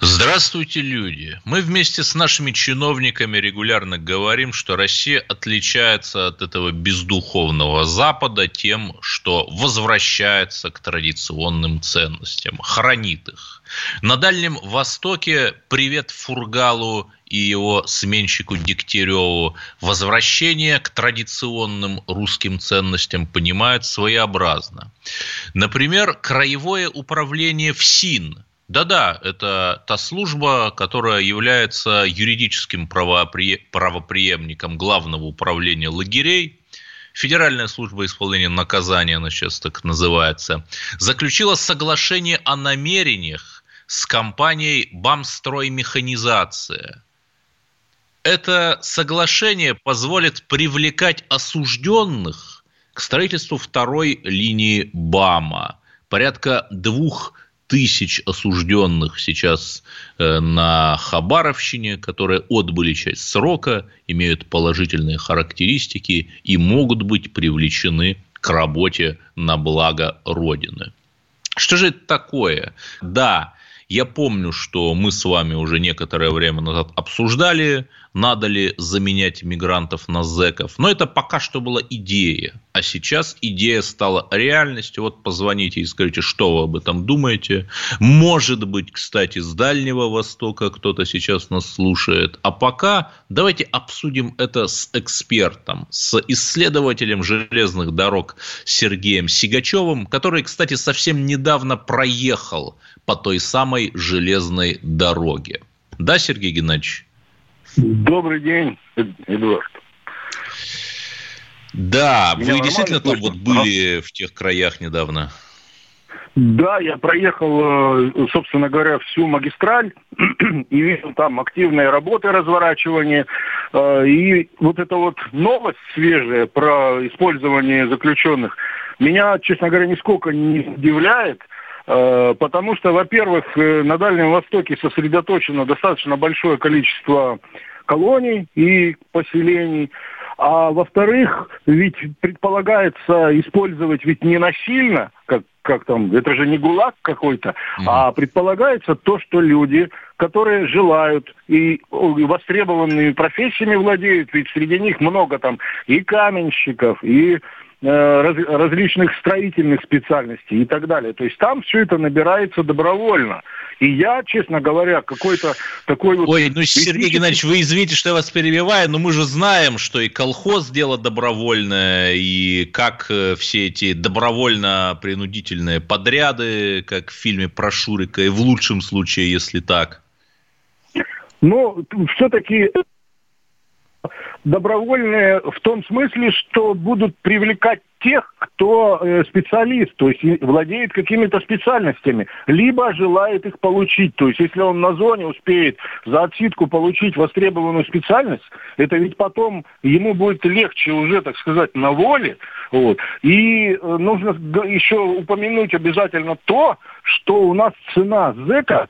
Здравствуйте, люди! Мы вместе с нашими чиновниками регулярно говорим, что Россия отличается от этого бездуховного Запада тем, что возвращается к традиционным ценностям, хранит их. На Дальнем Востоке привет Фургалу и его сменщику Дегтяреву возвращение к традиционным русским ценностям понимают своеобразно. Например, краевое управление ФСИН – да-да, это та служба, которая является юридическим правоприемником главного управления лагерей, Федеральная служба исполнения наказания, она сейчас так называется, заключила соглашение о намерениях с компанией «Бамстроймеханизация». Это соглашение позволит привлекать осужденных к строительству второй линии БАМа. Порядка двух тысяч осужденных сейчас э, на Хабаровщине, которые отбыли часть срока, имеют положительные характеристики и могут быть привлечены к работе на благо Родины. Что же это такое? Да, я помню, что мы с вами уже некоторое время назад обсуждали надо ли заменять мигрантов на зеков. Но это пока что была идея. А сейчас идея стала реальностью. Вот позвоните и скажите, что вы об этом думаете. Может быть, кстати, с Дальнего Востока кто-то сейчас нас слушает. А пока давайте обсудим это с экспертом, с исследователем железных дорог Сергеем Сигачевым, который, кстати, совсем недавно проехал по той самой железной дороге. Да, Сергей Геннадьевич? Добрый день, Эдуард. Да, Меня вы действительно там вот были а? в тех краях недавно? Да, я проехал, э, собственно говоря, всю магистраль и видел там активные работы разворачивания. Э, и вот эта вот новость свежая про использование заключенных меня, честно говоря, нисколько не удивляет. Э, потому что, во-первых, на Дальнем Востоке сосредоточено достаточно большое количество колоний и поселений. А во-вторых, ведь предполагается использовать ведь не насильно, как, как там, это же не гулаг какой-то, mm-hmm. а предполагается то, что люди, которые желают и востребованными профессиями владеют, ведь среди них много там и каменщиков, и Э, раз, различных строительных специальностей и так далее. То есть там все это набирается добровольно. И я, честно говоря, какой-то такой вот... Ой, ну, Сергей Геннадьевич, вы извините, что я вас перебиваю, но мы же знаем, что и колхоз дело добровольное, и как э, все эти добровольно-принудительные подряды, как в фильме про Шурика, и в лучшем случае, если так. Ну, все-таки добровольные в том смысле, что будут привлекать тех, кто э, специалист, то есть владеет какими-то специальностями, либо желает их получить. То есть если он на зоне успеет за отсидку получить востребованную специальность, это ведь потом ему будет легче уже, так сказать, на воле. Вот. И э, нужно еще упомянуть обязательно то, что у нас цена зэка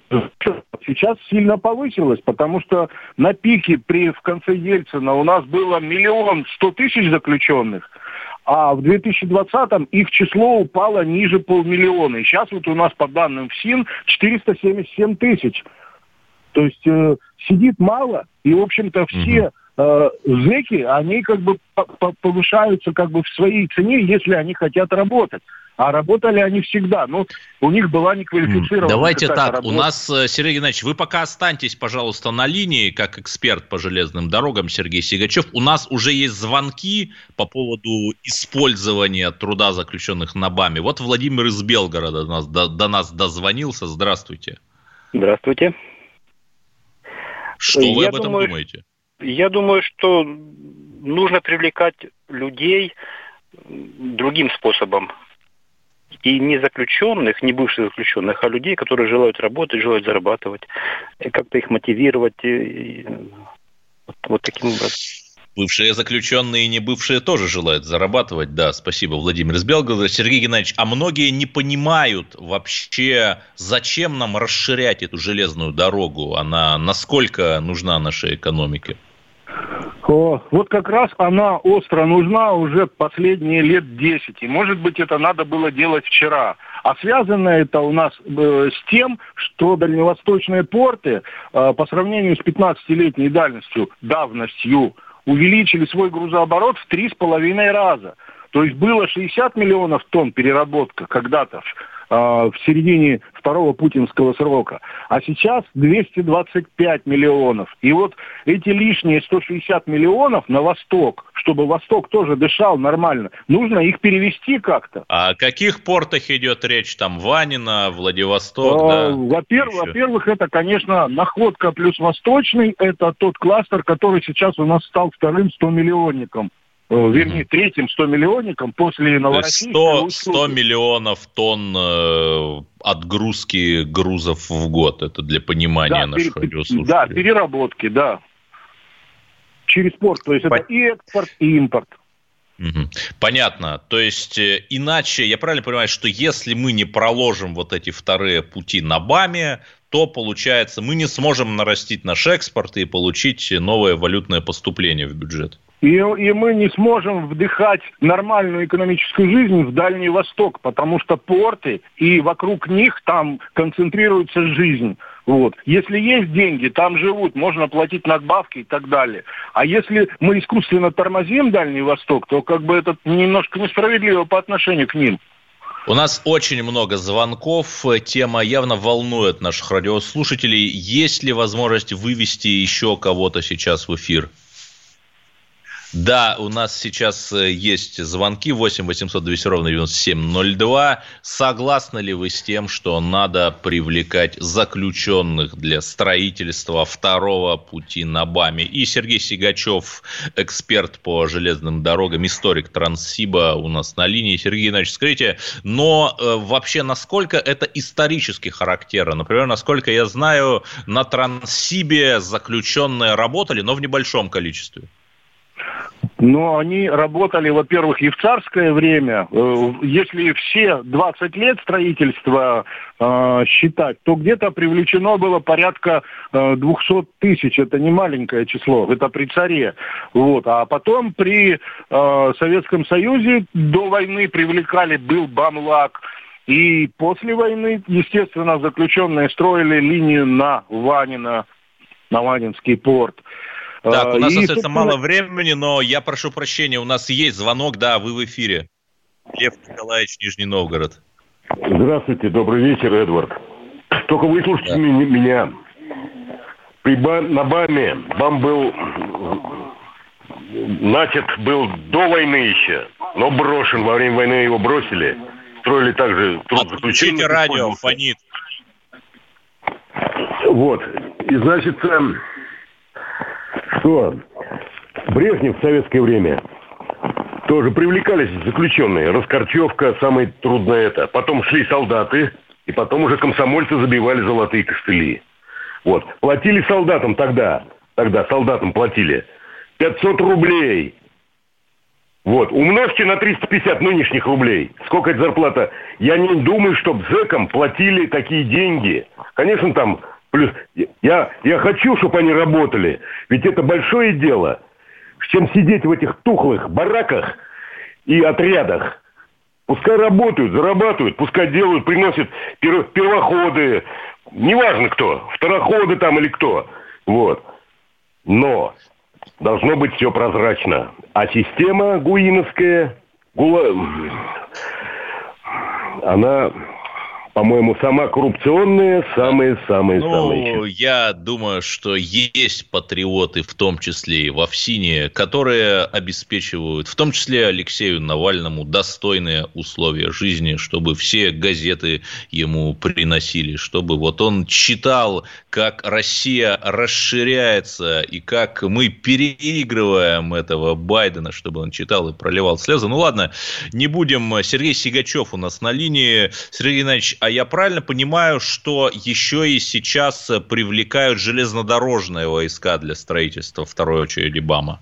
сейчас сильно повысилась, потому что на пике при, в конце Ельцина у нас было миллион сто тысяч заключенных, а в 2020-м их число упало ниже полмиллиона. И сейчас вот у нас по данным ФСИН 477 тысяч. То есть э, сидит мало, и, в общем-то, все э, зэки, они как бы повышаются как бы в своей цене, если они хотят работать. А работали они всегда. Ну, у них была неквалифицированная Давайте так, работа. у нас, э, Сергей Геннадьевич, вы пока останьтесь, пожалуйста, на линии, как эксперт по железным дорогам Сергей Сигачев. У нас уже есть звонки по поводу использования труда заключенных на БАМе. Вот Владимир из Белгорода до нас, до, до нас дозвонился. Здравствуйте. Здравствуйте. Что вы я об этом думаю, думаете? Я думаю, что нужно привлекать людей другим способом и не заключенных, не бывших заключенных, а людей, которые желают работать, желают зарабатывать, как-то их мотивировать и, и, вот, вот таким образом. Бывшие заключенные и не бывшие тоже желают зарабатывать. Да, спасибо, Владимир Белгорода. Сергей Геннадьевич, а многие не понимают вообще, зачем нам расширять эту железную дорогу? Она насколько нужна нашей экономике? Вот как раз она остро нужна уже последние лет 10. И, может быть, это надо было делать вчера. А связано это у нас э, с тем, что дальневосточные порты э, по сравнению с 15-летней дальностью, давностью, увеличили свой грузооборот в три с половиной раза. То есть было 60 миллионов тонн переработка когда-то в середине второго путинского срока, а сейчас 225 миллионов. И вот эти лишние 160 миллионов на Восток, чтобы Восток тоже дышал нормально, нужно их перевести как-то. А о каких портах идет речь? Там Ванина, Владивосток, а, да? Во-первых, во-первых, это, конечно, находка плюс Восточный, это тот кластер, который сейчас у нас стал вторым 100-миллионником. Э, вернее, третьим 100-миллионником после Новороссийска. 100, 100 миллионов тонн э, отгрузки грузов в год. Это для понимания да, наших пере, радиослушателей. Да, переработки, да. Через порт. То есть По... это и экспорт, и импорт. Понятно. То есть, э, иначе, я правильно понимаю, что если мы не проложим вот эти вторые пути на БАМе, то, получается, мы не сможем нарастить наш экспорт и получить новое валютное поступление в бюджет. И, и мы не сможем вдыхать нормальную экономическую жизнь в Дальний Восток, потому что порты и вокруг них там концентрируется жизнь. Вот. Если есть деньги, там живут, можно платить надбавки и так далее. А если мы искусственно тормозим Дальний Восток, то как бы это немножко несправедливо по отношению к ним. У нас очень много звонков. Тема явно волнует наших радиослушателей. Есть ли возможность вывести еще кого-то сейчас в эфир? Да, у нас сейчас э, есть звонки 8 800 200 ровно 9702. Согласны ли вы с тем, что надо привлекать заключенных для строительства второго пути на БАМе? И Сергей Сигачев, эксперт по железным дорогам, историк Транссиба у нас на линии. Сергей Геннадьевич, скажите, но э, вообще насколько это исторически характерно? Например, насколько я знаю, на Транссибе заключенные работали, но в небольшом количестве. Но они работали, во-первых, и в царское время. Э, если все 20 лет строительства э, считать, то где-то привлечено было порядка э, 200 тысяч. Это не маленькое число, это при царе. Вот. А потом при э, Советском Союзе до войны привлекали, был Бамлак. И после войны, естественно, заключенные строили линию на Ванина, на Ванинский порт. Так, у нас и, остается мало времени, но я прошу прощения, у нас есть звонок, да, вы в эфире. Лев Николаевич, Нижний Новгород. Здравствуйте, добрый вечер, Эдвард. Только выслушайте да. меня. При бам, на БАМе, БАМ был начат был до войны еще, но брошен. Во время войны его бросили. Строили также труд заключения. радио, фонит. Вот. И, значит, эм, что Брежнев в советское время тоже привлекались заключенные. Раскорчевка, самое трудное это. Потом шли солдаты, и потом уже комсомольцы забивали золотые костыли. Вот. Платили солдатам тогда, тогда солдатам платили 500 рублей. Вот. Умножьте на 350 нынешних рублей. Сколько это зарплата? Я не думаю, чтобы зэкам платили такие деньги. Конечно, там Плюс я, я хочу, чтобы они работали. Ведь это большое дело. Чем сидеть в этих тухлых бараках и отрядах. Пускай работают, зарабатывают, пускай делают, приносят пер, первоходы, неважно кто, второходы там или кто. Вот. Но должно быть все прозрачно. А система гуиновская, гула... она по-моему, сама коррупционная, самые-самые-самые. Ну, я думаю, что есть патриоты, в том числе и в Овсине, которые обеспечивают, в том числе Алексею Навальному, достойные условия жизни, чтобы все газеты ему приносили, чтобы вот он читал, как Россия расширяется и как мы переигрываем этого Байдена, чтобы он читал и проливал слезы. Ну ладно, не будем. Сергей Сигачев у нас на линии. Сергей Геннадьевич, а я правильно понимаю, что еще и сейчас привлекают железнодорожные войска для строительства второй очереди БАМа?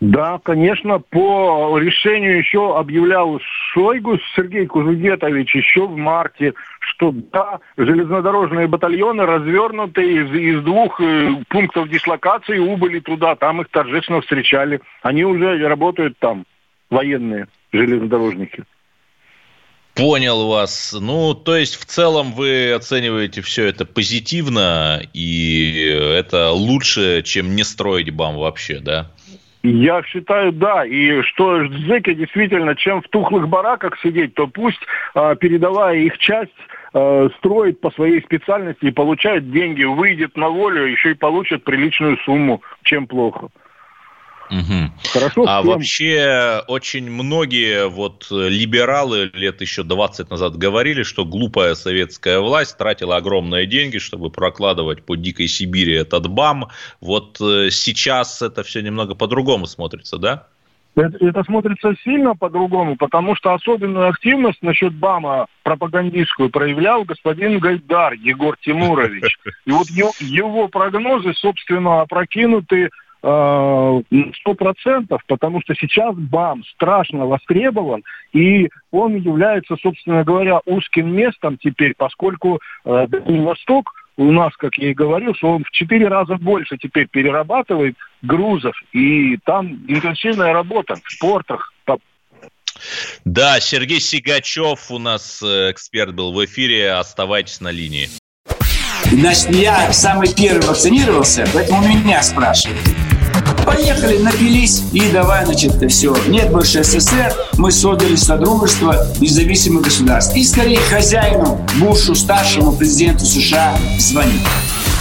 Да, конечно, по решению еще объявлял Шойгу Сергей Кузугетович еще в марте, что да, железнодорожные батальоны развернуты из, из двух э, пунктов дислокации убыли туда, там их торжественно встречали. Они уже работают там, военные железнодорожники. Понял вас. Ну, то есть, в целом вы оцениваете все это позитивно, и это лучше, чем не строить БАМ вообще, да? Я считаю, да. И что зэки действительно, чем в тухлых бараках сидеть, то пусть, э, передавая их часть, э, строит по своей специальности и получает деньги, выйдет на волю, еще и получит приличную сумму, чем плохо. Угу. Хорошо. А всем. вообще очень многие вот либералы лет еще 20 назад говорили, что глупая советская власть тратила огромные деньги, чтобы прокладывать по дикой Сибири этот БАМ. Вот э, сейчас это все немного по-другому смотрится, да? Это, это смотрится сильно по-другому, потому что особенную активность насчет БАМа пропагандистскую проявлял господин Гайдар Егор Тимурович. И вот его, прогнозы, собственно, опрокинуты Э, сто процентов, потому что сейчас БАМ страшно востребован, и он является, собственно говоря, узким местом теперь, поскольку э, Восток у нас, как я и говорил, что он в четыре раза больше теперь перерабатывает грузов, и там интенсивная работа в портах, да, Сергей Сигачев у нас э, эксперт был в эфире. Оставайтесь на линии. Значит, я самый первый вакцинировался, поэтому меня спрашивают. Поехали, напились и давай, значит, все. Нет больше СССР, мы создали Содружество независимых государств. И скорее хозяину, Бушу, старшему президенту США звонить.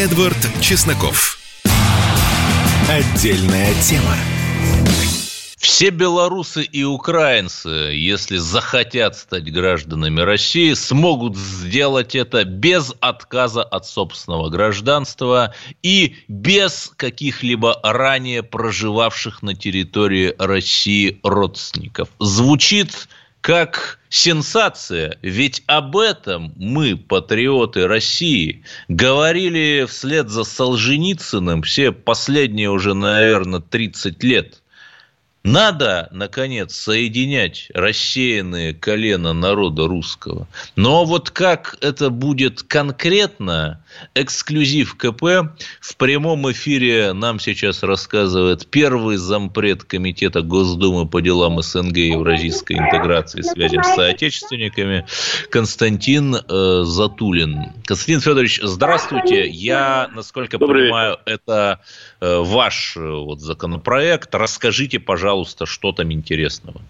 Эдвард Чесноков. Отдельная тема. Все белорусы и украинцы, если захотят стать гражданами России, смогут сделать это без отказа от собственного гражданства и без каких-либо ранее проживавших на территории России родственников. Звучит как сенсация, ведь об этом мы, патриоты России, говорили вслед за Солженицыным все последние уже, наверное, 30 лет. Надо, наконец, соединять рассеянные колено народа русского. Но вот как это будет конкретно, эксклюзив КП в прямом эфире нам сейчас рассказывает первый зампред Комитета Госдумы по делам СНГ и Евразийской интеграции связям с соотечественниками Константин э, Затулин. Константин Федорович, здравствуйте. Я, насколько Добрый понимаю, вечер. это э, ваш э, вот, законопроект. Расскажите, пожалуйста, пожалуйста, что там интересного?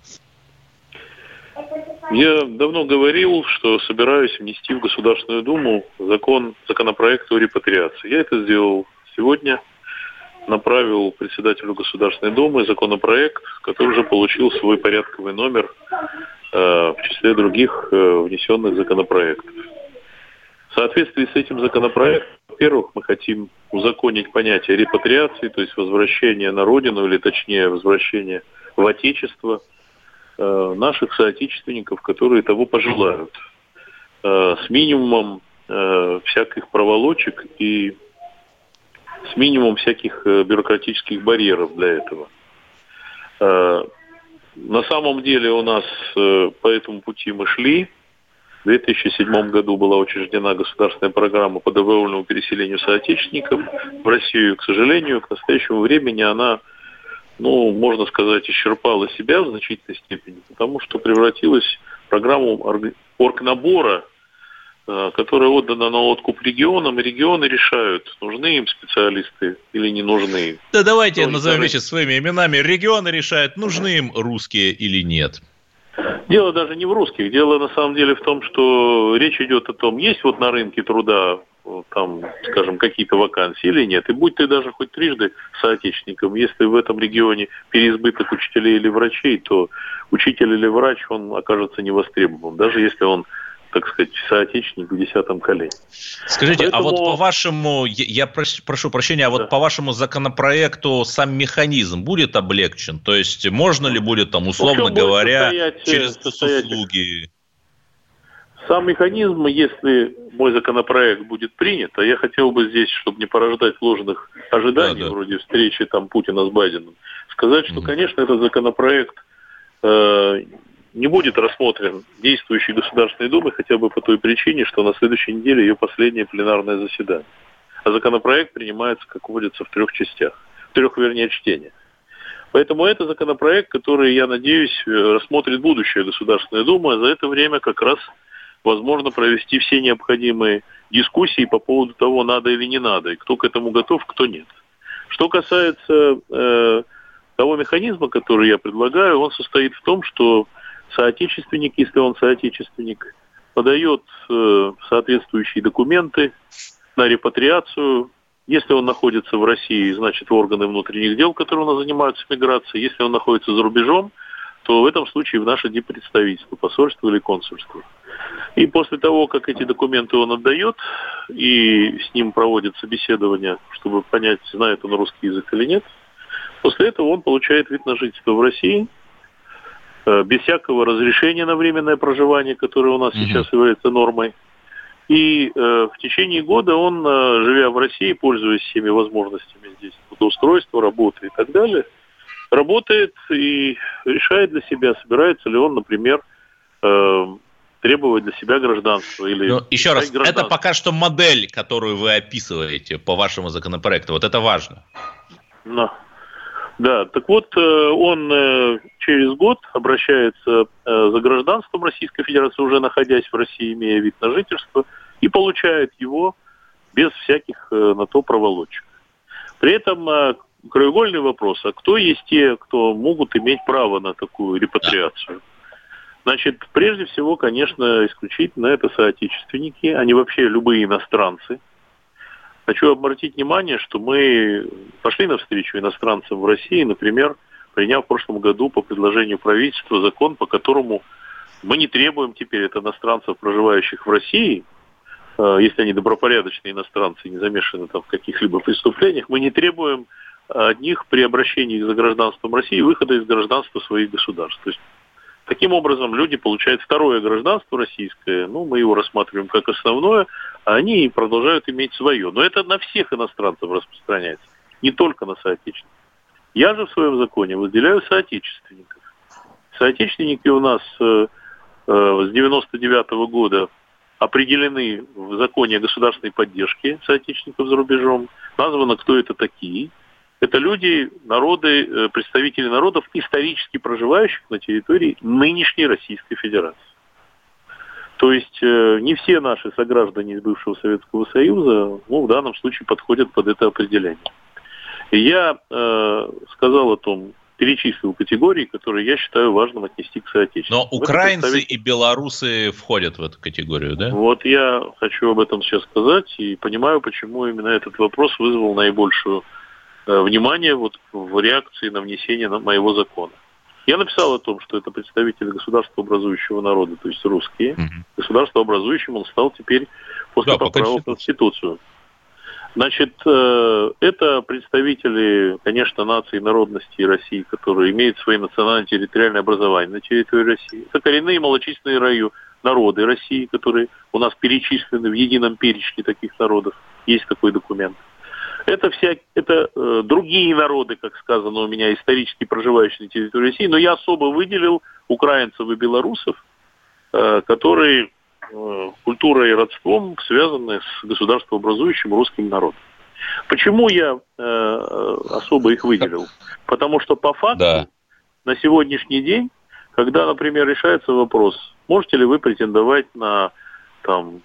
Я давно говорил, что собираюсь внести в Государственную Думу закон, законопроект о репатриации. Я это сделал сегодня. Направил председателю Государственной Думы законопроект, который уже получил свой порядковый номер э, в числе других э, внесенных законопроектов. В соответствии с этим законопроектом, во-первых, мы хотим узаконить понятие репатриации, то есть возвращение на родину, или точнее возвращение в Отечество э, наших соотечественников, которые того пожелают, э, с минимумом э, всяких проволочек и с минимумом всяких бюрократических барьеров для этого. На самом деле у нас по этому пути мы шли, в 2007 году была учреждена государственная программа по добровольному переселению соотечественников в Россию. К сожалению, к настоящему времени она, ну, можно сказать, исчерпала себя в значительной степени, потому что превратилась в программу оргнабора, э, которая отдана на откуп регионам, и регионы решают, нужны им специалисты или не нужны. Да давайте назовем вещи своими именами. Регионы решают, нужны им русские или нет. Дело даже не в русских. Дело на самом деле в том, что речь идет о том, есть вот на рынке труда там, скажем, какие-то вакансии или нет. И будь ты даже хоть трижды соотечественником, если в этом регионе переизбыток учителей или врачей, то учитель или врач, он окажется невостребованным, даже если он так сказать, соотечественник в десятом колене. Скажите, Поэтому... а вот по вашему, я прошу прощения, а вот да. по вашему законопроекту сам механизм будет облегчен? То есть можно ли будет там, условно ну, говоря, через услуги? Сам механизм, если мой законопроект будет принят, а я хотел бы здесь, чтобы не порождать ложных ожиданий, да, да. вроде встречи там Путина с Байденом, сказать, что, конечно, этот законопроект э, не будет рассмотрен действующей Государственной Думой хотя бы по той причине, что на следующей неделе ее последнее пленарное заседание. А законопроект принимается, как водится, в трех частях. В трех, вернее, чтениях. Поэтому это законопроект, который, я надеюсь, рассмотрит будущая Государственная Дума. За это время как раз возможно провести все необходимые дискуссии по поводу того, надо или не надо, и кто к этому готов, кто нет. Что касается э, того механизма, который я предлагаю, он состоит в том, что соотечественник, если он соотечественник, подает э, соответствующие документы на репатриацию. Если он находится в России, значит, в органы внутренних дел, которые у нас занимаются миграцией. Если он находится за рубежом, то в этом случае в наше диппредставительство, посольство или консульство. И после того, как эти документы он отдает, и с ним проводит собеседование, чтобы понять, знает он русский язык или нет, после этого он получает вид на жительство в России, без всякого разрешения на временное проживание, которое у нас угу. сейчас является нормой. И э, в течение года он, э, живя в России, пользуясь всеми возможностями здесь, трудоустройства, работы и так далее, работает и решает для себя, собирается ли он, например, э, требовать для себя гражданство. Или Но еще раз, это пока что модель, которую вы описываете по вашему законопроекту. Вот это важно. Да. Да, так вот, э, он э, через год обращается э, за гражданством Российской Федерации, уже находясь в России, имея вид на жительство, и получает его без всяких на то проволочек. При этом краеугольный вопрос, а кто есть те, кто могут иметь право на такую репатриацию? Значит, прежде всего, конечно, исключительно это соотечественники, они вообще любые иностранцы. Хочу обратить внимание, что мы пошли навстречу иностранцам в России, например, приняв в прошлом году по предложению правительства закон, по которому мы не требуем теперь от иностранцев, проживающих в России, э, если они добропорядочные иностранцы, не замешаны там в каких-либо преступлениях, мы не требуем от них при обращении за гражданством России выхода из гражданства своих государств. То есть Таким образом, люди получают второе гражданство российское, ну, мы его рассматриваем как основное, а они продолжают иметь свое. Но это на всех иностранцев распространяется, не только на соотечественников. Я же в своем законе выделяю соотечественников. Соотечественники у нас э, э, с 99 -го года определены в законе о государственной поддержке соотечественников за рубежом. Названо, кто это такие. Это люди, народы, э, представители народов, исторически проживающих на территории нынешней Российской Федерации. То есть э, не все наши сограждане из бывшего Советского Союза ну, в данном случае подходят под это определение. И я э, сказал о том, перечислил категории, которые я считаю важным отнести к соотечественникам. Но украинцы представитель... и белорусы входят в эту категорию, да? Вот я хочу об этом сейчас сказать и понимаю, почему именно этот вопрос вызвал наибольшую внимание вот в реакции на внесение моего закона. Я написал о том, что это представители государства образующего народа, то есть русские. Угу. Государство образующим он стал теперь после да, поправок в Конституцию. Значит, э, это представители, конечно, нации народности России, которые имеют свои национально-территориальные образования на территории России. Это коренные малочисленные раю, народы России, которые у нас перечислены в едином перечне таких народов. Есть такой документ. Это, вся, это э, другие народы, как сказано у меня, исторически проживающие на территории России, но я особо выделил украинцев и белорусов, э, которые э, культурой и родством связаны с государствообразующим русским народом. Почему я э, особо их выделил? Потому что по факту да. на сегодняшний день, когда, например, решается вопрос, можете ли вы претендовать на там,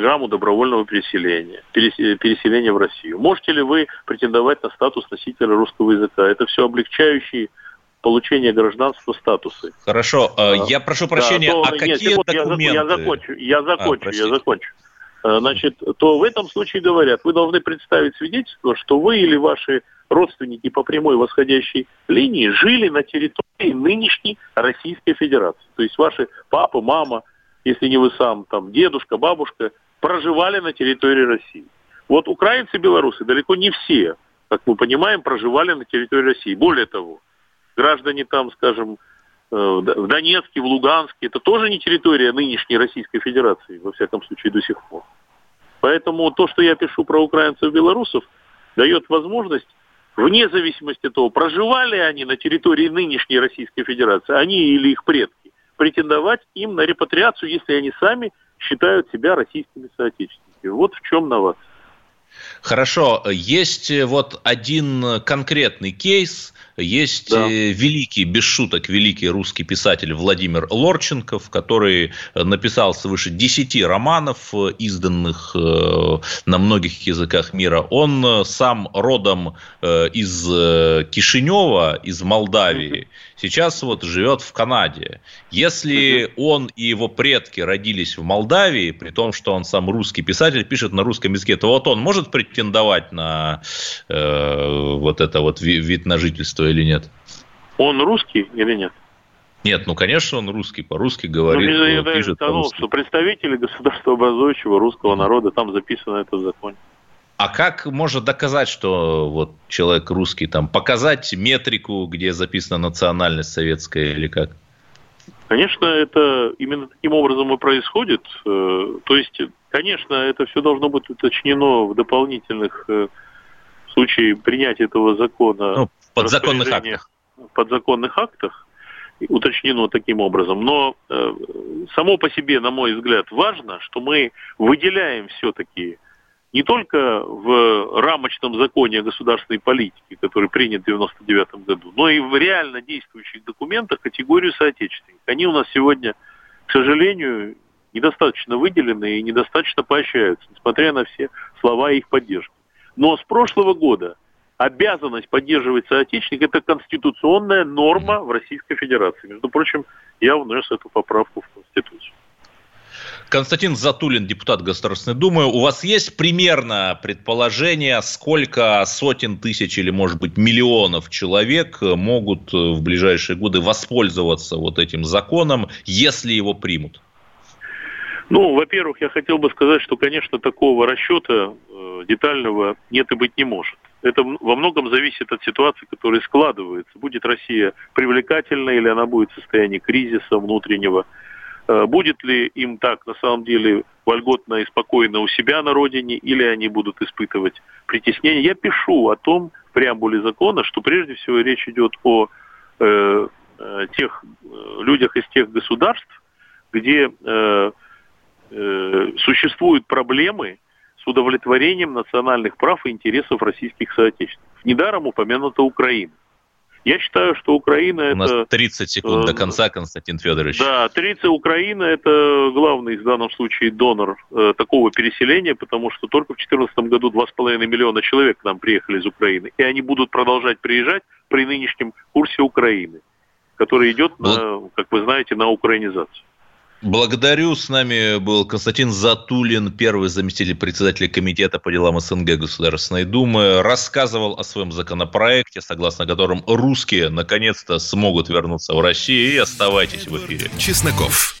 программу добровольного переселения, переселения в Россию. Можете ли вы претендовать на статус носителя русского языка? Это все облегчающие получение гражданства статусы. Хорошо, а, я прошу прощения, да, а какие нет, документы? Я закончу, я закончу, а, я закончу. э, значит, то в этом случае говорят, вы должны представить свидетельство, что вы или ваши родственники по прямой восходящей линии жили на территории нынешней Российской Федерации. То есть ваши папа, мама, если не вы сам, там, дедушка, бабушка, проживали на территории России. Вот украинцы и белорусы далеко не все, как мы понимаем, проживали на территории России. Более того, граждане там, скажем, э, в Донецке, в Луганске, это тоже не территория нынешней Российской Федерации, во всяком случае, до сих пор. Поэтому то, что я пишу про украинцев и белорусов, дает возможность, вне зависимости от того, проживали они на территории нынешней Российской Федерации, они или их предки, претендовать им на репатриацию, если они сами считают себя российскими соотечественниками. Вот в чем новация. Хорошо, есть вот один конкретный кейс, есть да. Э, великий, без шуток, великий русский писатель Владимир Лорченков, который написал свыше 10 романов, изданных э, на многих языках мира. Он сам родом э, из Кишинева, из Молдавии, сейчас вот живет в Канаде. Если он и его предки родились в Молдавии, при том, что он сам русский писатель, пишет на русском языке, то вот он может претендовать на э, вот это вот вид на жительство или нет? Он русский или нет? Нет, ну, конечно, он русский, по-русски говорит. Ну, я пишет по что представители государства образующего русского народа, там записано это в законе. А как можно доказать, что вот человек русский, там, показать метрику, где записана национальность советская или как? Конечно, это именно таким образом и происходит. Э, то есть, конечно, это все должно быть уточнено в дополнительных э, случаях принятия этого закона. Ну, подзаконных актах. Подзаконных актах уточнено таким образом. Но э, само по себе, на мой взгляд, важно, что мы выделяем все-таки не только в рамочном законе о государственной политике, который принят в 1999 году, но и в реально действующих документах категорию соотечественников. Они у нас сегодня, к сожалению, недостаточно выделены и недостаточно поощряются, несмотря на все слова их поддержки. Но с прошлого года обязанность поддерживать соотечественник – это конституционная норма в Российской Федерации. Между прочим, я внес эту поправку в Конституцию. Константин Затулин, депутат Государственной Думы. У вас есть примерно предположение, сколько сотен тысяч или, может быть, миллионов человек могут в ближайшие годы воспользоваться вот этим законом, если его примут? Ну, во-первых, я хотел бы сказать, что, конечно, такого расчета э, детального нет и быть не может. Это во многом зависит от ситуации, которая складывается. Будет Россия привлекательна или она будет в состоянии кризиса внутреннего. Э, будет ли им так на самом деле вольготно и спокойно у себя на родине, или они будут испытывать притеснение. Я пишу о том в преамбуле закона, что прежде всего речь идет о э, э тех э, людях из тех государств, где э, э, существуют проблемы с удовлетворением национальных прав и интересов российских соотечественников. Недаром упомянута Украина. Я считаю, что Украина У это... У нас 30 секунд до конца, Константин Федорович. Да, 30 Украина это главный в данном случае донор э, такого переселения, потому что только в 2014 году 2,5 миллиона человек к нам приехали из Украины, и они будут продолжать приезжать при нынешнем курсе Украины, который идет, на, как вы знаете, на украинизацию. Благодарю. С нами был Константин Затулин, первый заместитель председателя Комитета по делам СНГ Государственной Думы. Рассказывал о своем законопроекте, согласно которому русские наконец-то смогут вернуться в Россию. И оставайтесь в эфире. Чесноков.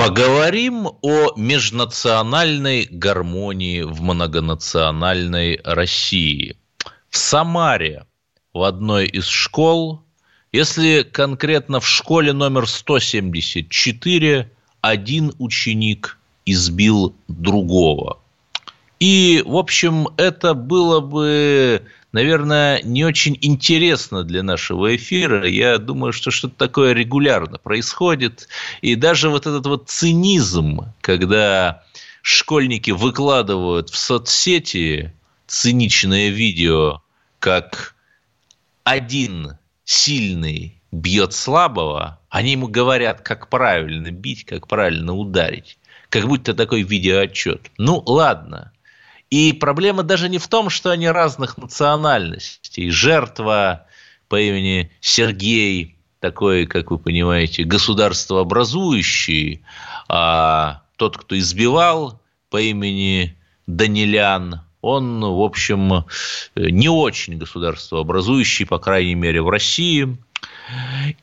Поговорим о межнациональной гармонии в многонациональной России. В Самаре в одной из школ, если конкретно в школе номер 174, один ученик избил другого. И, в общем, это было бы наверное, не очень интересно для нашего эфира. Я думаю, что что-то такое регулярно происходит. И даже вот этот вот цинизм, когда школьники выкладывают в соцсети циничное видео, как один сильный бьет слабого, они ему говорят, как правильно бить, как правильно ударить. Как будто такой видеоотчет. Ну, ладно. И проблема даже не в том, что они разных национальностей. Жертва по имени Сергей, такой, как вы понимаете, государствообразующий, а тот, кто избивал по имени Данилян, он, в общем, не очень государствообразующий, по крайней мере, в России.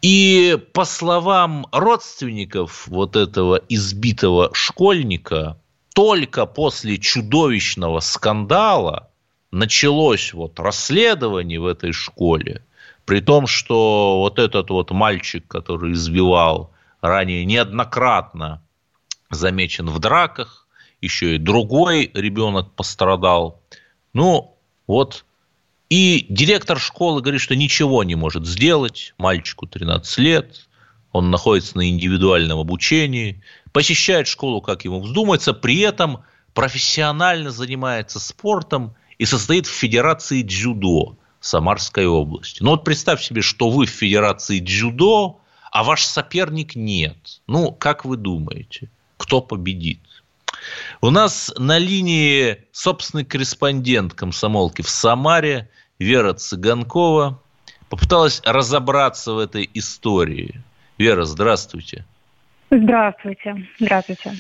И по словам родственников вот этого избитого школьника, только после чудовищного скандала началось вот расследование в этой школе, при том, что вот этот вот мальчик, который избивал ранее неоднократно замечен в драках, еще и другой ребенок пострадал. Ну, вот. И директор школы говорит, что ничего не может сделать. Мальчику 13 лет, он находится на индивидуальном обучении посещает школу, как ему вздумается, при этом профессионально занимается спортом и состоит в Федерации дзюдо Самарской области. Ну вот представь себе, что вы в Федерации дзюдо, а ваш соперник нет. Ну, как вы думаете, кто победит? У нас на линии собственный корреспондент комсомолки в Самаре Вера Цыганкова попыталась разобраться в этой истории. Вера, здравствуйте. Здравствуйте. Здравствуйте.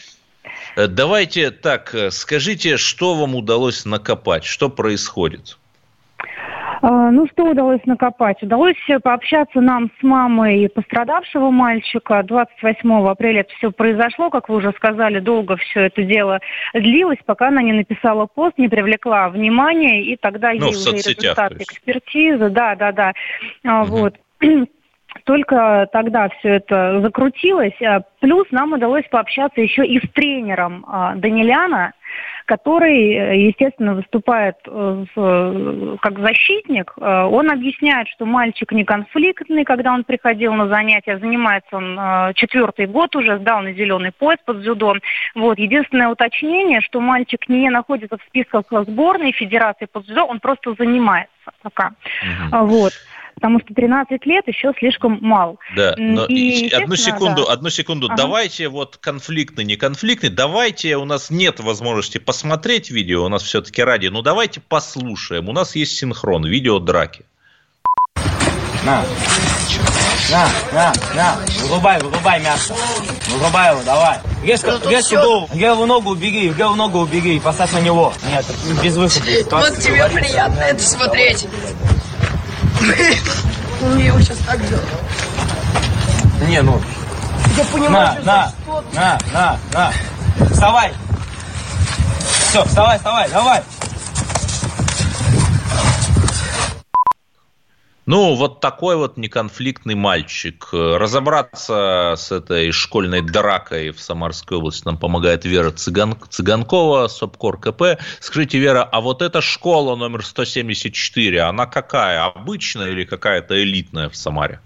Э, давайте так, э, скажите, что вам удалось накопать, что происходит? А, ну, что удалось накопать? Удалось пообщаться нам с мамой пострадавшего мальчика. 28 апреля это все произошло, как вы уже сказали, долго все это дело длилось, пока она не написала пост, не привлекла внимания, и тогда ну, ей уже результат экспертизы. Да, да, да. Угу. Вот только тогда все это закрутилось. А плюс нам удалось пообщаться еще и с тренером а, Даниляна, который, э, естественно, выступает э, как защитник. Э, он объясняет, что мальчик не конфликтный, когда он приходил на занятия, занимается он четвертый год уже, сдал на зеленый пояс под дзюдо. Вот. Единственное уточнение, что мальчик не находится в списках сборной Федерации под дзюдо, он просто занимается пока. Угу. Вот потому что 13 лет еще слишком мало. Да, но и, одну секунду, да. одну секунду, ага. давайте вот конфликтный, не конфликтный, давайте, у нас нет возможности посмотреть видео, у нас все-таки ради, ну давайте послушаем, у нас есть синхрон, видео драки. На, на, на, на, вырубай, вырубай мясо, вырубай его, давай. Резко, резко голову, левую ногу убери, левую ногу убери, поставь на него. Нет, без выхода. Вот тебе приятно это смотреть. Мне его сейчас так делать. Не, ну. Я понимаю, на, на, на, на, на. Вставай. Все, вставай, вставай, давай. Ну, вот такой вот неконфликтный мальчик. Разобраться с этой школьной дракой в Самарской области нам помогает Вера Цыган... Цыганкова, СОПКОР КП. Скажите, Вера, а вот эта школа номер 174, она какая? Обычная или какая-то элитная в Самаре?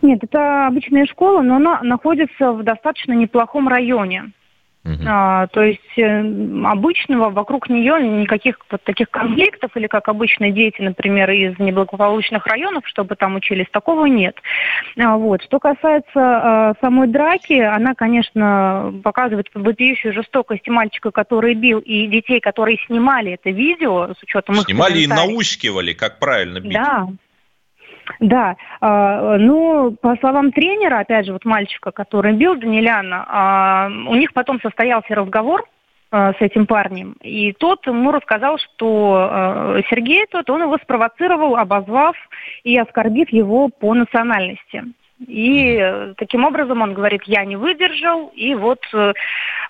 Нет, это обычная школа, но она находится в достаточно неплохом районе. Угу. А, то есть э, обычного вокруг нее никаких вот таких конфликтов или как обычные дети, например, из неблагополучных районов, чтобы там учились, такого нет. А, вот. Что касается а, самой драки, она, конечно, показывает вопиющую жестокость мальчика, который бил, и детей, которые снимали это видео с учетом Снимали и наускивали, как правильно бить. Да, да, э, ну, по словам тренера, опять же, вот мальчика, который бил Даниляна, э, у них потом состоялся разговор э, с этим парнем, и тот ему рассказал, что Сергей тот, он его спровоцировал, обозвав и оскорбив его по национальности. И э, таким образом он говорит, я не выдержал, и вот э,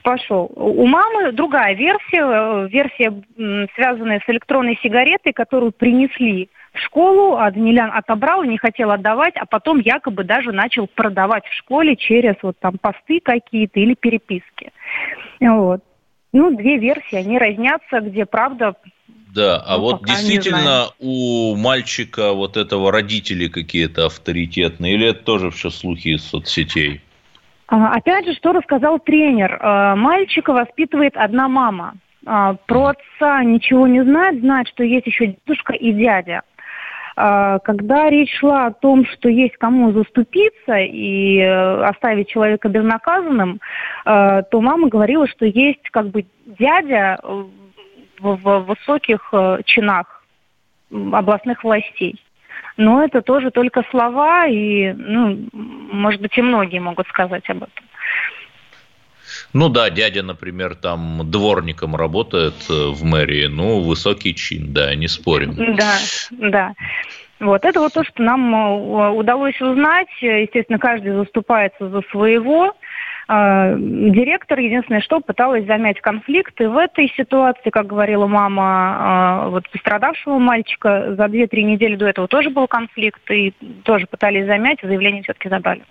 пошел. У мамы другая версия, э, версия, связанная с электронной сигаретой, которую принесли школу, а Данилян отобрал и не хотел отдавать, а потом якобы даже начал продавать в школе через вот там посты какие-то или переписки. Вот. Ну, две версии, они разнятся, где правда Да, а ну, вот действительно у мальчика вот этого родители какие-то авторитетные, или это тоже все слухи из соцсетей? А, опять же, что рассказал тренер. А, мальчика воспитывает одна мама. А, про отца ничего не знает, знает, что есть еще дедушка и дядя. Когда речь шла о том, что есть кому заступиться и э, оставить человека безнаказанным, то мама говорила, что есть как бы дядя в, в высоких э, чинах областных властей. Но это тоже только слова, и, ну, может быть, и многие могут сказать об этом. Ну да, дядя, например, там дворником работает э, в мэрии, ну, высокий чин, да, не спорим. Да, да. Вот, это вот то, что нам э, удалось узнать. Естественно, каждый заступается за своего. А, директор, единственное, что пыталась замять конфликт. И в этой ситуации, как говорила мама а, вот пострадавшего мальчика, за 2-3 недели до этого тоже был конфликт. И тоже пытались замять, заявление все-таки забрали.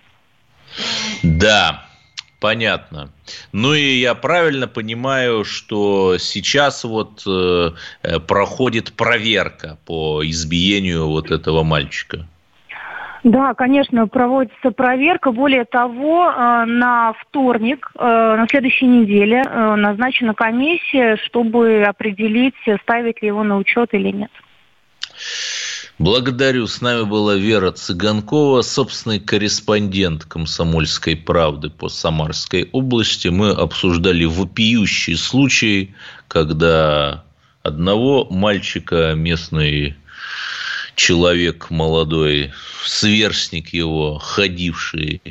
Да, Понятно. Ну и я правильно понимаю, что сейчас вот э, э проходит проверка по избиению вот этого мальчика. Да, конечно, проводится проверка. Более того, э, на вторник, э, на следующей неделе назначена комиссия, чтобы определить, ставить ли его на учет или нет. Благодарю. С нами была Вера Цыганкова, собственный корреспондент «Комсомольской правды» по Самарской области. Мы обсуждали вопиющий случай, когда одного мальчика местный человек молодой, сверстник его, ходивший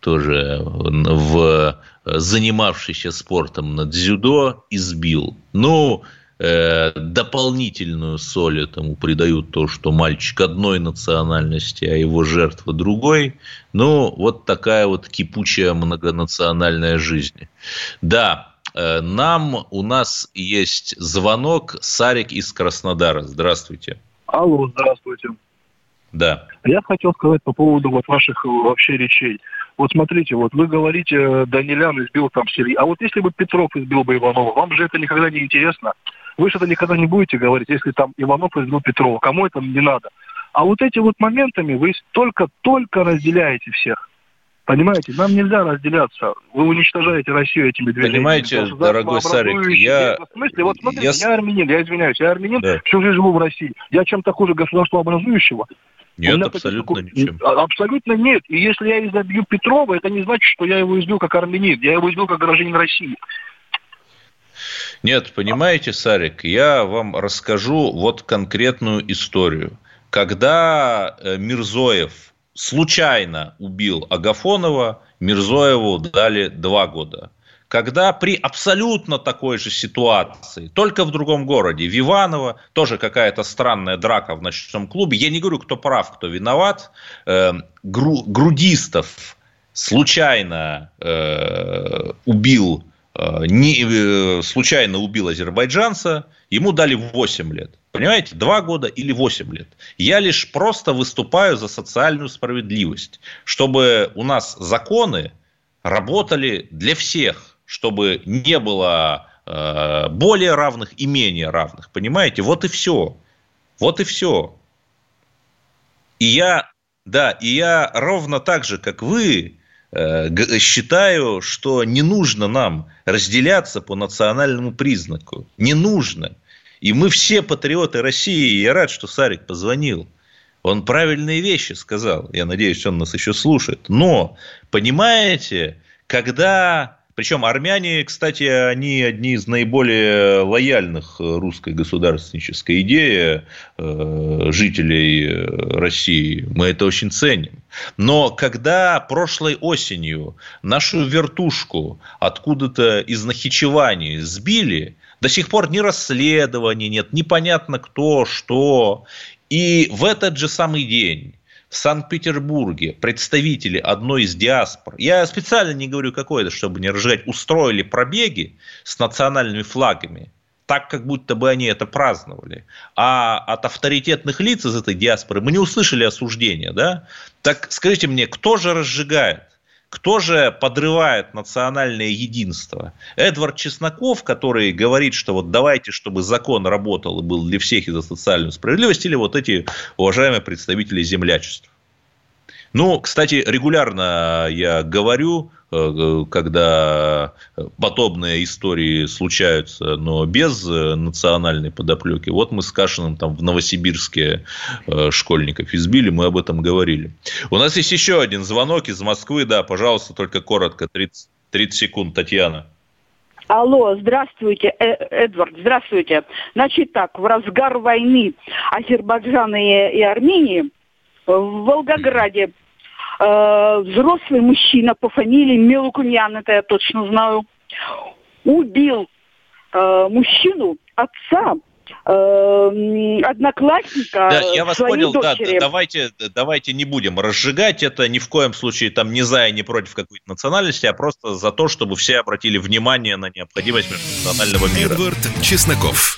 тоже в занимавшийся спортом на дзюдо, избил. Ну, дополнительную соль этому придают то, что мальчик одной национальности, а его жертва другой. Ну, вот такая вот кипучая многонациональная жизнь. Да, э, нам у нас есть звонок. Сарик из Краснодара. Здравствуйте. Алло, здравствуйте. Да. Я хотел сказать по поводу вот ваших э, вообще речей. Вот смотрите, вот вы говорите, э, Данилян избил там Сергей. А вот если бы Петров избил бы Иванова, вам же это никогда не интересно. Вы же это никогда не будете говорить, если там Иванов избил Петрова. Кому это не надо? А вот эти вот моментами вы только-только разделяете всех. Понимаете, нам нельзя разделяться. Вы уничтожаете Россию этими движениями. Понимаете, дорогой Сарик, я... В смысле, вот смотрите, я... я армянин, я извиняюсь, я армянин, да. всю жизнь живу в России. Я чем-то хуже государства образующего. Нет, абсолютно такой... ничем. А, абсолютно нет. И если я изобью Петрова, это не значит, что я его избил как армянин. Я его избил как гражданин России. Нет, понимаете, Сарик, я вам расскажу вот конкретную историю. Когда э, Мирзоев случайно убил Агафонова, Мирзоеву дали два года. Когда при абсолютно такой же ситуации, только в другом городе, в Иваново, тоже какая-то странная драка в ночном клубе, я не говорю, кто прав, кто виноват, э, гру, грудистов случайно э, убил, не, э, случайно убил азербайджанца, ему дали 8 лет. Понимаете, два года или восемь лет. Я лишь просто выступаю за социальную справедливость, чтобы у нас законы работали для всех, чтобы не было э, более равных и менее равных. Понимаете, вот и все. Вот и все. И я, да, и я ровно так же, как вы, э, считаю, что не нужно нам разделяться по национальному признаку. Не нужно. И мы все патриоты России. И я рад, что Сарик позвонил. Он правильные вещи сказал. Я надеюсь, он нас еще слушает. Но, понимаете, когда... Причем армяне, кстати, они одни из наиболее лояльных русской государственнической идеи э, жителей э, России. Мы это очень ценим. Но когда прошлой осенью нашу вертушку откуда-то из Нахичевани сбили, до сих пор ни расследования нет, непонятно кто, что. И в этот же самый день в Санкт-Петербурге представители одной из диаспор, я специально не говорю какой это, чтобы не разжигать, устроили пробеги с национальными флагами, так, как будто бы они это праздновали. А от авторитетных лиц из этой диаспоры мы не услышали осуждения, да? Так скажите мне, кто же разжигает? Кто же подрывает национальное единство? Эдвард Чесноков, который говорит, что вот давайте, чтобы закон работал и был для всех и за социальную справедливость, или вот эти уважаемые представители землячества? Ну, кстати, регулярно я говорю, когда подобные истории случаются, но без национальной подоплеки. Вот мы с Кашиным там в Новосибирске э, школьников избили, мы об этом говорили. У нас есть еще один звонок из Москвы, да, пожалуйста, только коротко, 30, 30 секунд, Татьяна. Алло, здравствуйте, э Эдвард, здравствуйте. Значит так, в разгар войны Азербайджана и, и Армении в Волгограде э, взрослый мужчина по фамилии Мелукумян, это я точно знаю, убил э, мужчину, отца э, одноклассника да, я вас своей понял, дочери. да, давайте, давайте не будем разжигать это ни в коем случае там не за и не против какой-то национальности, а просто за то, чтобы все обратили внимание на необходимость межнационального мира. Эдвард Чесноков.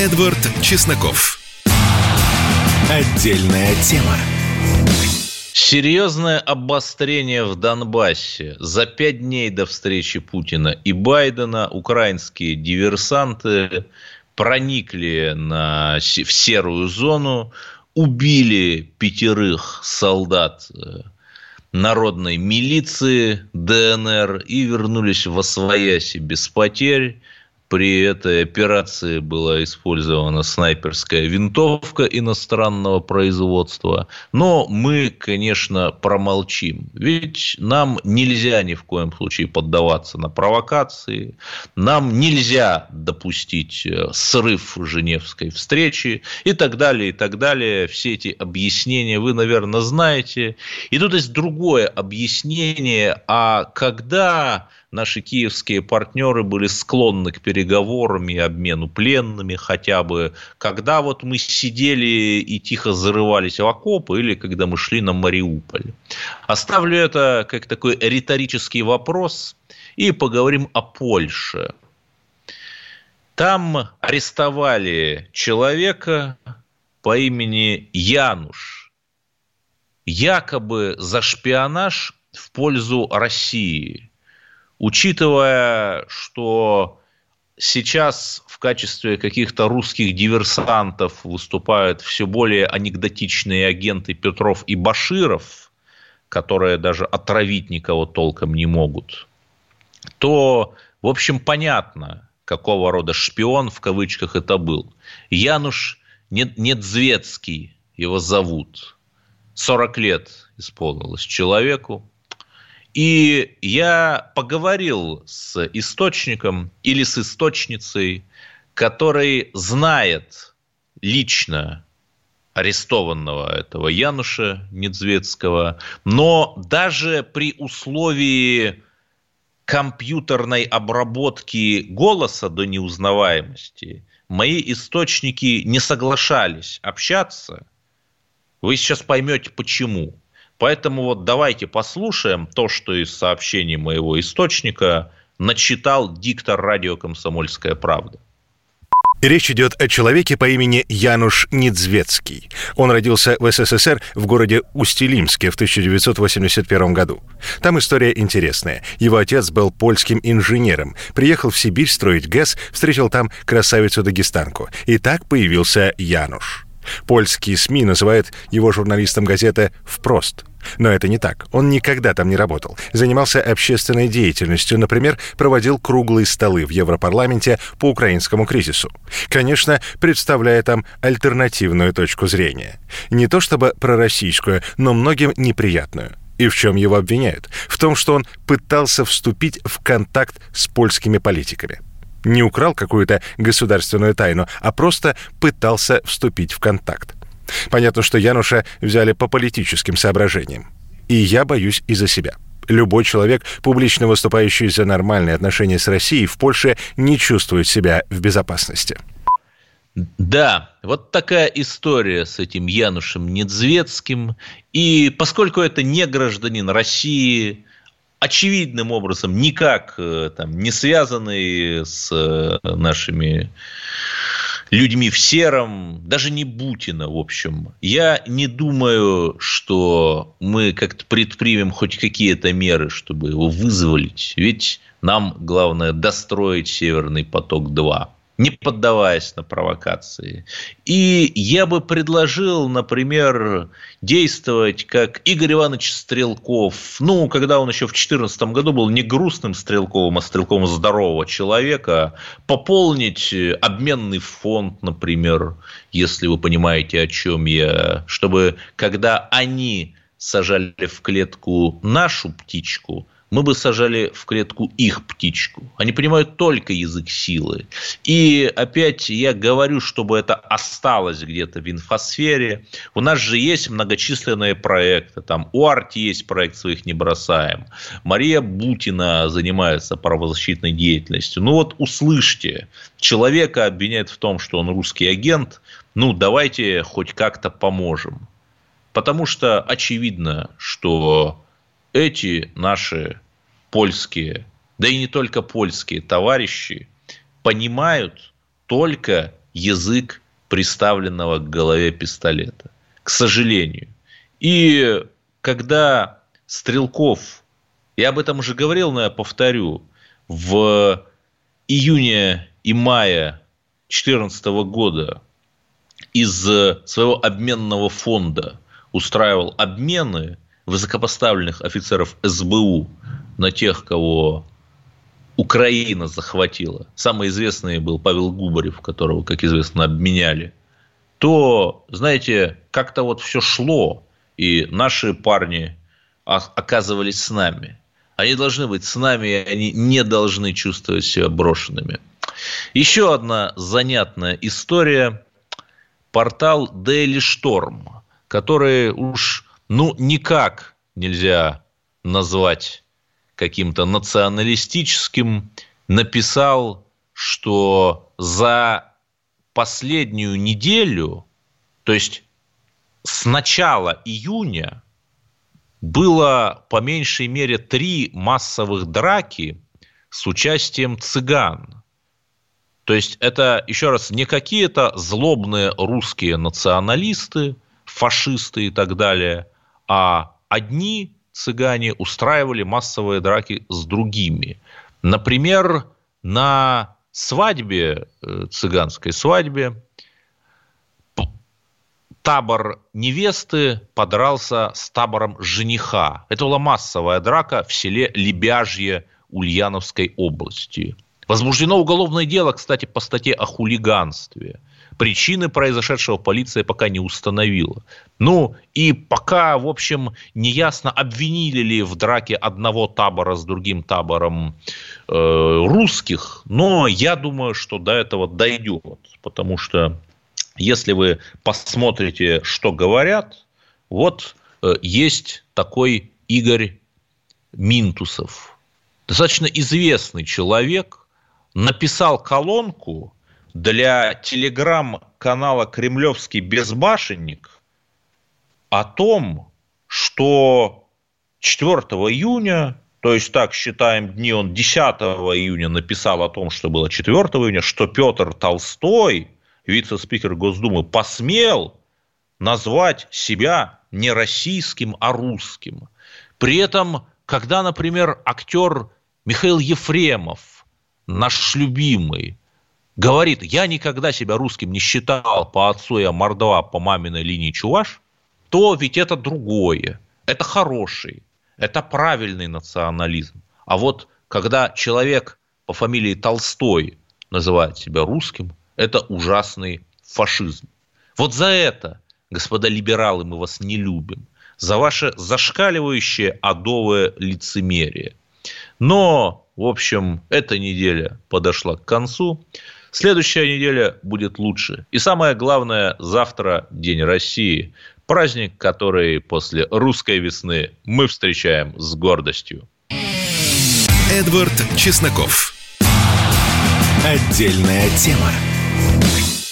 Эдвард Чесноков. Отдельная тема. Серьезное обострение в Донбассе. За пять дней до встречи Путина и Байдена украинские диверсанты проникли на, в серую зону, убили пятерых солдат э, народной милиции ДНР и вернулись в Освояси без потерь. При этой операции была использована снайперская винтовка иностранного производства. Но мы, конечно, промолчим. Ведь нам нельзя ни в коем случае поддаваться на провокации. Нам нельзя допустить э, срыв Женевской встречи и так далее, и так далее. Все эти объяснения вы, наверное, знаете. И тут есть другое объяснение. А когда наши киевские партнеры были склонны к переговорам и обмену пленными хотя бы, когда вот мы сидели и тихо зарывались в окопы или когда мы шли на Мариуполь. Оставлю это как такой риторический вопрос и поговорим о Польше. Там арестовали человека по имени Януш, якобы за шпионаж в пользу России – учитывая, что сейчас в качестве каких-то русских диверсантов выступают все более анекдотичные агенты Петров и Баширов, которые даже отравить никого толком не могут, то, в общем, понятно, какого рода шпион в кавычках это был. Януш Недзвецкий его зовут. 40 лет исполнилось человеку. И я поговорил с источником или с источницей, который знает лично арестованного этого Януша Недзвецкого, но даже при условии компьютерной обработки голоса до неузнаваемости мои источники не соглашались общаться. Вы сейчас поймете почему. Поэтому вот давайте послушаем то, что из сообщений моего источника начитал диктор радио «Комсомольская правда». Речь идет о человеке по имени Януш Недзвецкий. Он родился в СССР в городе Усть-Илимске в 1981 году. Там история интересная. Его отец был польским инженером, приехал в Сибирь строить ГЭС, встретил там красавицу-дагестанку. И так появился Януш. Польские СМИ называют его журналистом газеты «Впрост». Но это не так. Он никогда там не работал. Занимался общественной деятельностью, например, проводил круглые столы в Европарламенте по украинскому кризису. Конечно, представляя там альтернативную точку зрения. Не то чтобы пророссийскую, но многим неприятную. И в чем его обвиняют? В том, что он пытался вступить в контакт с польскими политиками не украл какую-то государственную тайну, а просто пытался вступить в контакт. Понятно, что Януша взяли по политическим соображениям. И я боюсь и за себя. Любой человек, публично выступающий за нормальные отношения с Россией, в Польше не чувствует себя в безопасности. Да, вот такая история с этим Янушем Недзвецким. И поскольку это не гражданин России, очевидным образом никак э, там, не связанный с э, нашими людьми в сером, даже не Бутина, в общем. Я не думаю, что мы как-то предпримем хоть какие-то меры, чтобы его вызволить. Ведь нам главное достроить Северный поток-2 не поддаваясь на провокации. И я бы предложил, например, действовать как Игорь Иванович Стрелков. Ну, когда он еще в 2014 году был не грустным Стрелковым, а Стрелковым здорового человека, пополнить обменный фонд, например, если вы понимаете, о чем я, чтобы когда они сажали в клетку нашу птичку – мы бы сажали в клетку их птичку. Они понимают только язык силы. И опять я говорю, чтобы это осталось где-то в инфосфере. У нас же есть многочисленные проекты. Там у Арти есть проект «Своих не бросаем». Мария Бутина занимается правозащитной деятельностью. Ну вот услышьте, человека обвиняют в том, что он русский агент. Ну давайте хоть как-то поможем. Потому что очевидно, что эти наши польские, да и не только польские товарищи, понимают только язык приставленного к голове пистолета. К сожалению. И когда Стрелков, я об этом уже говорил, но я повторю, в июне и мае 2014 года из своего обменного фонда устраивал обмены – высокопоставленных офицеров СБУ на тех, кого Украина захватила, самый известный был Павел Губарев, которого, как известно, обменяли, то, знаете, как-то вот все шло, и наши парни оказывались с нами. Они должны быть с нами, и они не должны чувствовать себя брошенными. Еще одна занятная история. Портал Daily Storm, который уж ну, никак нельзя назвать каким-то националистическим, написал, что за последнюю неделю, то есть с начала июня, было по меньшей мере три массовых драки с участием цыган. То есть это, еще раз, не какие-то злобные русские националисты, фашисты и так далее, а одни цыгане устраивали массовые драки с другими. Например, на свадьбе, э, цыганской свадьбе, табор невесты подрался с табором жениха. Это была массовая драка в селе Лебяжье Ульяновской области. Возбуждено уголовное дело, кстати, по статье о хулиганстве. Причины произошедшего полиция пока не установила. Ну, и пока, в общем, неясно, обвинили ли в драке одного табора с другим табором э, русских, но я думаю, что до этого дойдет, потому что если вы посмотрите, что говорят, вот э, есть такой Игорь Минтусов, достаточно известный человек, написал колонку для телеграм-канала «Кремлевский безбашенник» о том, что 4 июня, то есть так считаем дни, он 10 июня написал о том, что было 4 июня, что Петр Толстой, вице-спикер Госдумы, посмел назвать себя не российским, а русским. При этом, когда, например, актер Михаил Ефремов, наш любимый, говорит, я никогда себя русским не считал, по отцу я мордва, по маминой линии чуваш, то ведь это другое. Это хороший, это правильный национализм. А вот когда человек по фамилии Толстой называет себя русским, это ужасный фашизм. Вот за это, господа либералы, мы вас не любим. За ваше зашкаливающее адовое лицемерие. Но, в общем, эта неделя подошла к концу. Следующая неделя будет лучше. И самое главное, завтра День России. Праздник, который после русской весны мы встречаем с гордостью. Эдвард Чесноков. Отдельная тема.